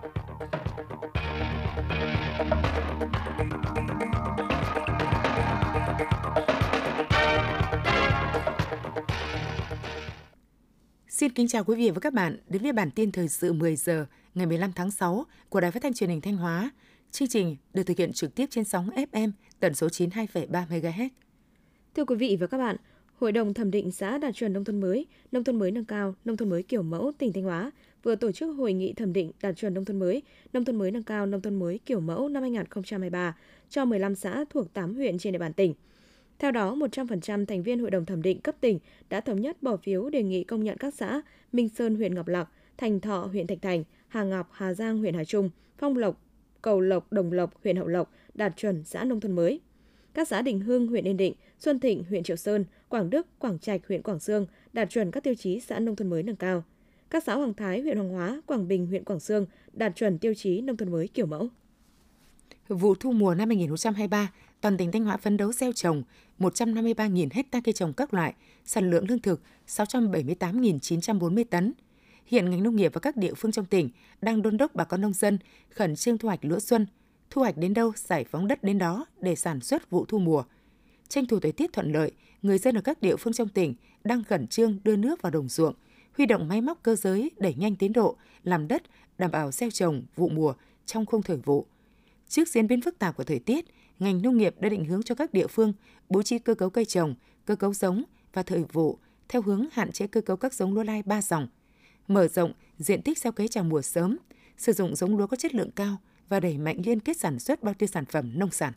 Xin kính chào quý vị và các bạn đến với bản tin thời sự 10 giờ ngày 15 tháng 6 của Đài Phát thanh Truyền hình Thanh Hóa. Chương trình được thực hiện trực tiếp trên sóng FM tần số 92,3 MHz. Thưa quý vị và các bạn, Hội đồng thẩm định xã đạt chuẩn nông thôn mới, nông thôn mới nâng cao, nông thôn mới kiểu mẫu tỉnh Thanh Hóa vừa tổ chức hội nghị thẩm định đạt chuẩn nông thôn mới, nông thôn mới nâng cao, nông thôn mới kiểu mẫu năm 2023 cho 15 xã thuộc 8 huyện trên địa bàn tỉnh. Theo đó, 100% thành viên Hội đồng thẩm định cấp tỉnh đã thống nhất bỏ phiếu đề nghị công nhận các xã Minh Sơn huyện Ngọc Lặc, Thành Thọ huyện Thạch Thành, Hà Ngọc, Hà Giang huyện Hà Trung, Phong Lộc, Cầu Lộc, Đồng Lộc huyện Hậu Lộc đạt chuẩn xã nông thôn mới. Các xã Đình Hưng huyện Yên Định, Xuân Thịnh huyện Triệu Sơn, Quảng Đức, Quảng Trạch huyện Quảng Sương đạt chuẩn các tiêu chí xã nông thôn mới nâng cao. Các xã Hoàng Thái huyện Hoàng Hóa, Quảng Bình huyện Quảng Sương đạt chuẩn tiêu chí nông thôn mới kiểu mẫu. Vụ thu mùa năm 2023, toàn tỉnh Thanh Hóa phấn đấu gieo trồng 153.000 hecta cây trồng các loại, sản lượng lương thực 678.940 tấn. Hiện ngành nông nghiệp và các địa phương trong tỉnh đang đôn đốc bà con nông dân khẩn trương thu hoạch lúa xuân, thu hoạch đến đâu giải phóng đất đến đó để sản xuất vụ thu mùa. Tranh thủ thời tiết thuận lợi, người dân ở các địa phương trong tỉnh đang khẩn trương đưa nước vào đồng ruộng, huy động máy móc cơ giới đẩy nhanh tiến độ, làm đất, đảm bảo gieo trồng vụ mùa trong khung thời vụ. Trước diễn biến phức tạp của thời tiết, ngành nông nghiệp đã định hướng cho các địa phương bố trí cơ cấu cây trồng, cơ cấu giống và thời vụ theo hướng hạn chế cơ cấu các giống lúa lai ba dòng, mở rộng diện tích gieo cấy trào mùa sớm, sử dụng giống lúa có chất lượng cao và đẩy mạnh liên kết sản xuất bao tiêu sản phẩm nông sản.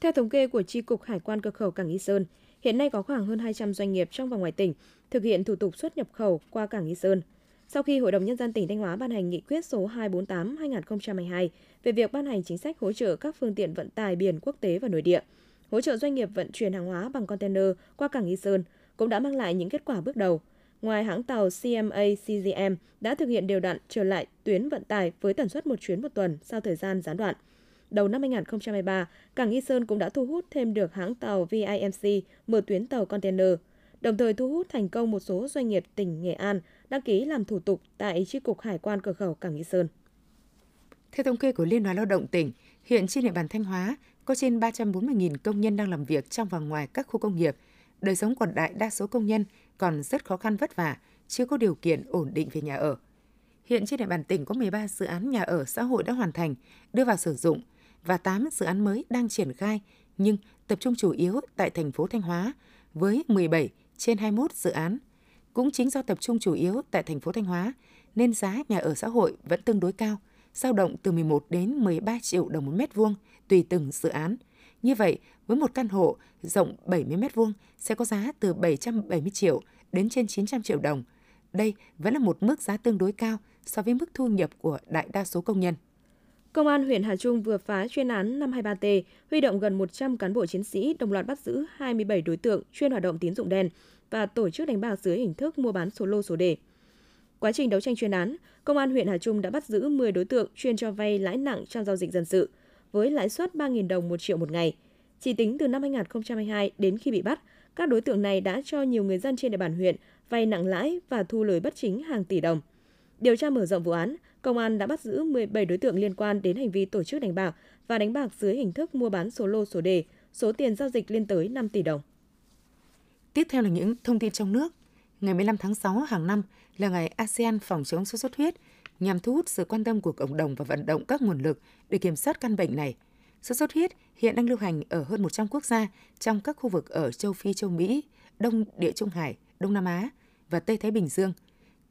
Theo thống kê của Tri Cục Hải quan Cửa khẩu Cảng Nghi Sơn, hiện nay có khoảng hơn 200 doanh nghiệp trong và ngoài tỉnh thực hiện thủ tục xuất nhập khẩu qua Cảng Nghi Sơn. Sau khi Hội đồng Nhân dân tỉnh Thanh Hóa ban hành nghị quyết số 248-2022 về việc ban hành chính sách hỗ trợ các phương tiện vận tải biển quốc tế và nội địa, hỗ trợ doanh nghiệp vận chuyển hàng hóa bằng container qua Cảng Nghi Sơn cũng đã mang lại những kết quả bước đầu. Ngoài hãng tàu CMA CGM đã thực hiện đều đặn trở lại tuyến vận tải với tần suất một chuyến một tuần sau thời gian gián đoạn. Đầu năm 2023, Cảng Nghi Sơn cũng đã thu hút thêm được hãng tàu VIMC mở tuyến tàu container, đồng thời thu hút thành công một số doanh nghiệp tỉnh Nghệ An đăng ký làm thủ tục tại Chi cục Hải quan cửa khẩu Cảng Nghi Sơn. Theo thống kê của Liên đoàn Lao động tỉnh, hiện trên địa bàn Thanh Hóa có trên 340.000 công nhân đang làm việc trong và ngoài các khu công nghiệp. Đời sống còn đại đa số công nhân còn rất khó khăn vất vả, chưa có điều kiện ổn định về nhà ở. Hiện trên địa bàn tỉnh có 13 dự án nhà ở xã hội đã hoàn thành, đưa vào sử dụng và 8 dự án mới đang triển khai, nhưng tập trung chủ yếu tại thành phố Thanh Hóa với 17 trên 21 dự án. Cũng chính do tập trung chủ yếu tại thành phố Thanh Hóa nên giá nhà ở xã hội vẫn tương đối cao, dao động từ 11 đến 13 triệu đồng một mét vuông tùy từng dự án. Như vậy, với một căn hộ rộng 70 mét vuông sẽ có giá từ 770 triệu đến trên 900 triệu đồng. Đây vẫn là một mức giá tương đối cao so với mức thu nhập của đại đa số công nhân. Công an huyện Hà Trung vừa phá chuyên án 523T, huy động gần 100 cán bộ chiến sĩ đồng loạt bắt giữ 27 đối tượng chuyên hoạt động tín dụng đen và tổ chức đánh bạc dưới hình thức mua bán số lô số đề. Quá trình đấu tranh chuyên án, Công an huyện Hà Trung đã bắt giữ 10 đối tượng chuyên cho vay lãi nặng trong giao dịch dân sự, với lãi suất 3.000 đồng một triệu một ngày. Chỉ tính từ năm 2022 đến khi bị bắt, các đối tượng này đã cho nhiều người dân trên địa bàn huyện vay nặng lãi và thu lời bất chính hàng tỷ đồng. Điều tra mở rộng vụ án, công an đã bắt giữ 17 đối tượng liên quan đến hành vi tổ chức đánh bạc và đánh bạc dưới hình thức mua bán số lô số đề, số tiền giao dịch lên tới 5 tỷ đồng. Tiếp theo là những thông tin trong nước. Ngày 15 tháng 6 hàng năm là ngày ASEAN phòng chống sốt xuất huyết, nhằm thu hút sự quan tâm của cộng đồng và vận động các nguồn lực để kiểm soát căn bệnh này. Sốt xuất huyết hiện đang lưu hành ở hơn 100 quốc gia trong các khu vực ở châu Phi, châu Mỹ, Đông Địa Trung Hải, Đông Nam Á và Tây Thái Bình Dương.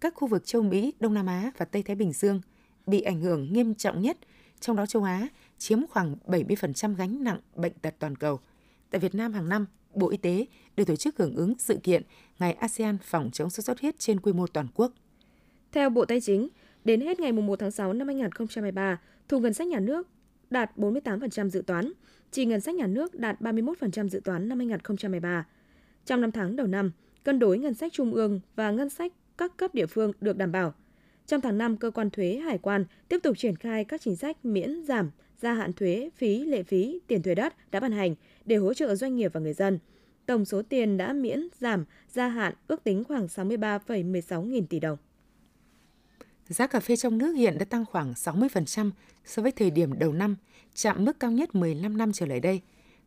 Các khu vực châu Mỹ, Đông Nam Á và Tây Thái Bình Dương bị ảnh hưởng nghiêm trọng nhất, trong đó châu Á chiếm khoảng 70% gánh nặng bệnh tật toàn cầu. Tại Việt Nam hàng năm, Bộ Y tế được tổ chức hưởng ứng sự kiện Ngày ASEAN phòng chống sốt xuất huyết trên quy mô toàn quốc. Theo Bộ Tài chính, đến hết ngày 1 tháng 6 năm 2023, thu ngân sách nhà nước đạt 48% dự toán, chi ngân sách nhà nước đạt 31% dự toán năm 2023. Trong 5 tháng đầu năm, cân đối ngân sách trung ương và ngân sách các cấp địa phương được đảm bảo. Trong tháng 5, cơ quan thuế hải quan tiếp tục triển khai các chính sách miễn giảm, gia hạn thuế, phí, lệ phí, tiền thuế đất đã ban hành để hỗ trợ doanh nghiệp và người dân. Tổng số tiền đã miễn giảm, gia hạn ước tính khoảng 63,16 nghìn tỷ đồng. Giá cà phê trong nước hiện đã tăng khoảng 60% so với thời điểm đầu năm, chạm mức cao nhất 15 năm trở lại đây.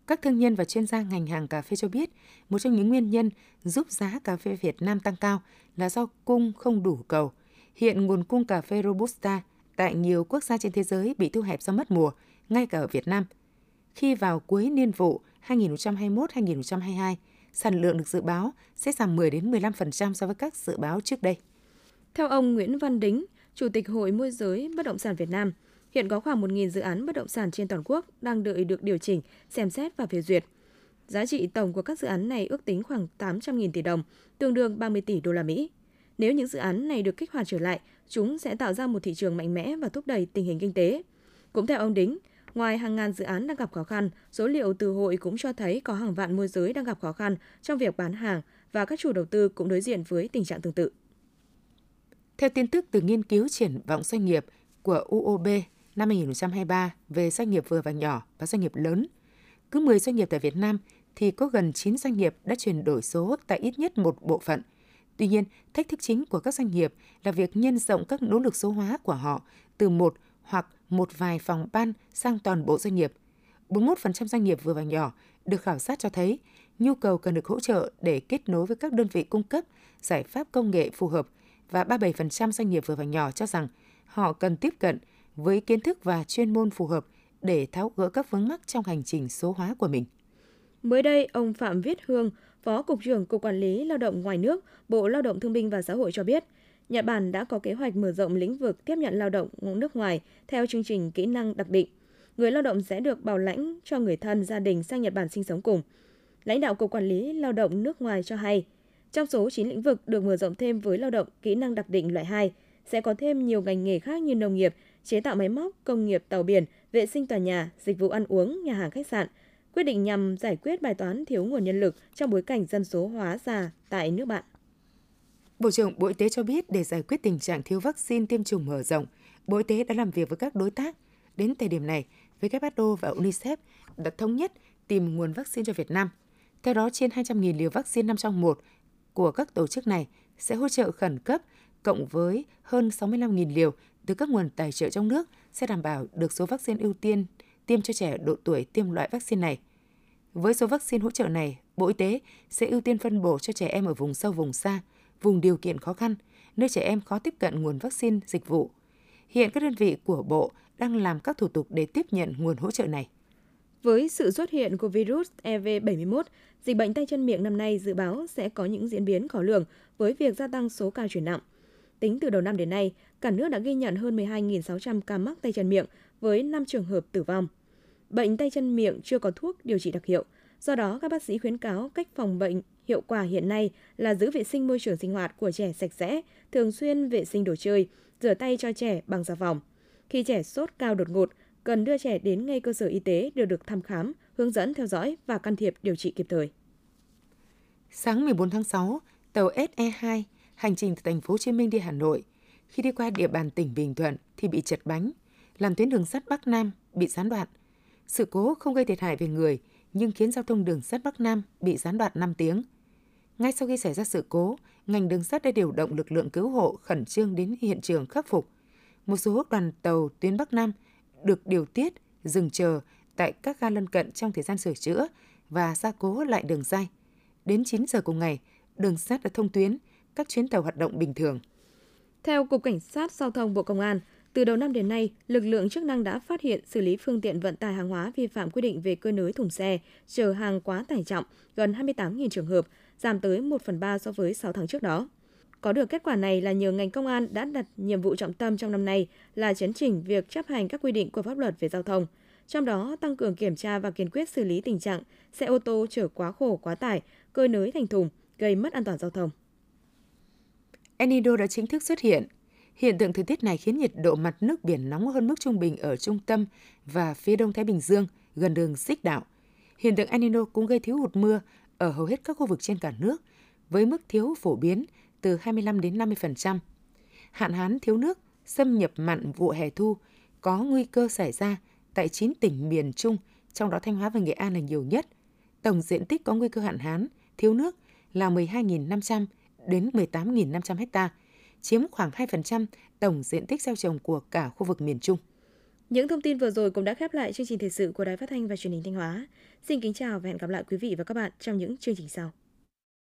Các thương nhân và chuyên gia ngành hàng cà phê cho biết, một trong những nguyên nhân giúp giá cà phê Việt Nam tăng cao là do cung không đủ cầu. Hiện nguồn cung cà phê Robusta tại nhiều quốc gia trên thế giới bị thu hẹp do mất mùa, ngay cả ở Việt Nam. Khi vào cuối niên vụ 2021-2022, sản lượng được dự báo sẽ giảm 10 đến 15% so với các dự báo trước đây. Theo ông Nguyễn Văn Đính, Chủ tịch Hội môi giới bất động sản Việt Nam, hiện có khoảng 1.000 dự án bất động sản trên toàn quốc đang đợi được điều chỉnh, xem xét và phê duyệt. Giá trị tổng của các dự án này ước tính khoảng 800.000 tỷ đồng, tương đương 30 tỷ đô la Mỹ. Nếu những dự án này được kích hoạt trở lại, chúng sẽ tạo ra một thị trường mạnh mẽ và thúc đẩy tình hình kinh tế. Cũng theo ông Đính, ngoài hàng ngàn dự án đang gặp khó khăn, số liệu từ hội cũng cho thấy có hàng vạn môi giới đang gặp khó khăn trong việc bán hàng và các chủ đầu tư cũng đối diện với tình trạng tương tự. Theo tin tức từ nghiên cứu triển vọng doanh nghiệp của UOB năm 2023 về doanh nghiệp vừa và nhỏ và doanh nghiệp lớn, cứ 10 doanh nghiệp tại Việt Nam thì có gần 9 doanh nghiệp đã chuyển đổi số tại ít nhất một bộ phận. Tuy nhiên, thách thức chính của các doanh nghiệp là việc nhân rộng các nỗ lực số hóa của họ từ một hoặc một vài phòng ban sang toàn bộ doanh nghiệp. 41% doanh nghiệp vừa và nhỏ được khảo sát cho thấy nhu cầu cần được hỗ trợ để kết nối với các đơn vị cung cấp giải pháp công nghệ phù hợp và 37% doanh nghiệp vừa và nhỏ cho rằng họ cần tiếp cận với kiến thức và chuyên môn phù hợp để tháo gỡ các vướng mắc trong hành trình số hóa của mình. Mới đây, ông Phạm Viết Hương, Phó Cục trưởng Cục Quản lý Lao động ngoài nước, Bộ Lao động Thương binh và Xã hội cho biết, Nhật Bản đã có kế hoạch mở rộng lĩnh vực tiếp nhận lao động nước ngoài theo chương trình kỹ năng đặc định. Người lao động sẽ được bảo lãnh cho người thân gia đình sang Nhật Bản sinh sống cùng. Lãnh đạo Cục Quản lý Lao động nước ngoài cho hay, trong số 9 lĩnh vực được mở rộng thêm với lao động kỹ năng đặc định loại 2, sẽ có thêm nhiều ngành nghề khác như nông nghiệp, chế tạo máy móc, công nghiệp tàu biển, vệ sinh tòa nhà, dịch vụ ăn uống, nhà hàng khách sạn. Quyết định nhằm giải quyết bài toán thiếu nguồn nhân lực trong bối cảnh dân số hóa già tại nước bạn. Bộ trưởng Bộ Y tế cho biết để giải quyết tình trạng thiếu vaccine tiêm chủng mở rộng, Bộ Y tế đã làm việc với các đối tác. Đến thời điểm này, WHO và UNICEF đã thống nhất tìm nguồn vaccine cho Việt Nam. Theo đó, trên 200.000 liều vaccine 5 trong 1 của các tổ chức này sẽ hỗ trợ khẩn cấp cộng với hơn 65.000 liều từ các nguồn tài trợ trong nước sẽ đảm bảo được số vaccine ưu tiên tiêm cho trẻ độ tuổi tiêm loại vaccine này. Với số vaccine hỗ trợ này, Bộ Y tế sẽ ưu tiên phân bổ cho trẻ em ở vùng sâu vùng xa, vùng điều kiện khó khăn, nơi trẻ em khó tiếp cận nguồn vaccine dịch vụ. Hiện các đơn vị của Bộ đang làm các thủ tục để tiếp nhận nguồn hỗ trợ này. Với sự xuất hiện của virus EV71, dịch bệnh tay chân miệng năm nay dự báo sẽ có những diễn biến khó lường với việc gia tăng số ca chuyển nặng. Tính từ đầu năm đến nay, cả nước đã ghi nhận hơn 12.600 ca mắc tay chân miệng với 5 trường hợp tử vong. Bệnh tay chân miệng chưa có thuốc điều trị đặc hiệu, do đó các bác sĩ khuyến cáo cách phòng bệnh hiệu quả hiện nay là giữ vệ sinh môi trường sinh hoạt của trẻ sạch sẽ, thường xuyên vệ sinh đồ chơi, rửa tay cho trẻ bằng xà phòng. Khi trẻ sốt cao đột ngột, cần đưa trẻ đến ngay cơ sở y tế để được thăm khám, hướng dẫn theo dõi và can thiệp điều trị kịp thời. Sáng 14 tháng 6, tàu SE2 hành trình từ thành phố Hồ Chí Minh đi Hà Nội, khi đi qua địa bàn tỉnh Bình Thuận thì bị chật bánh, làm tuyến đường sắt Bắc Nam bị gián đoạn. Sự cố không gây thiệt hại về người, nhưng khiến giao thông đường sắt Bắc Nam bị gián đoạn 5 tiếng. Ngay sau khi xảy ra sự cố, ngành đường sắt đã điều động lực lượng cứu hộ khẩn trương đến hiện trường khắc phục. Một số đoàn tàu tuyến Bắc Nam được điều tiết, dừng chờ tại các ga lân cận trong thời gian sửa chữa và gia cố lại đường dây. Đến 9 giờ cùng ngày, đường sắt đã thông tuyến, các chuyến tàu hoạt động bình thường. Theo Cục Cảnh sát Giao thông Bộ Công an, từ đầu năm đến nay, lực lượng chức năng đã phát hiện xử lý phương tiện vận tải hàng hóa vi phạm quy định về cơi nới thùng xe, chở hàng quá tải trọng gần 28.000 trường hợp, giảm tới 1 phần 3 so với 6 tháng trước đó. Có được kết quả này là nhờ ngành công an đã đặt nhiệm vụ trọng tâm trong năm nay là chấn chỉnh việc chấp hành các quy định của pháp luật về giao thông, trong đó tăng cường kiểm tra và kiên quyết xử lý tình trạng xe ô tô chở quá khổ quá tải, cơi nới thành thùng, gây mất an toàn giao thông. Enido đã chính thức xuất hiện. Hiện tượng thời tiết này khiến nhiệt độ mặt nước biển nóng hơn mức trung bình ở trung tâm và phía đông Thái Bình Dương, gần đường xích đạo. Hiện tượng Enino cũng gây thiếu hụt mưa ở hầu hết các khu vực trên cả nước, với mức thiếu phổ biến từ 25 đến 50%. Hạn hán thiếu nước, xâm nhập mặn vụ hè thu có nguy cơ xảy ra tại 9 tỉnh miền Trung, trong đó Thanh Hóa và Nghệ An là nhiều nhất. Tổng diện tích có nguy cơ hạn hán, thiếu nước là 12.500 đến 18.500 ha, chiếm khoảng 2% tổng diện tích gieo trồng của cả khu vực miền Trung. Những thông tin vừa rồi cũng đã khép lại chương trình thời sự của Đài Phát thanh và Truyền hình Thanh Hóa. Xin kính chào và hẹn gặp lại quý vị và các bạn trong những chương trình sau.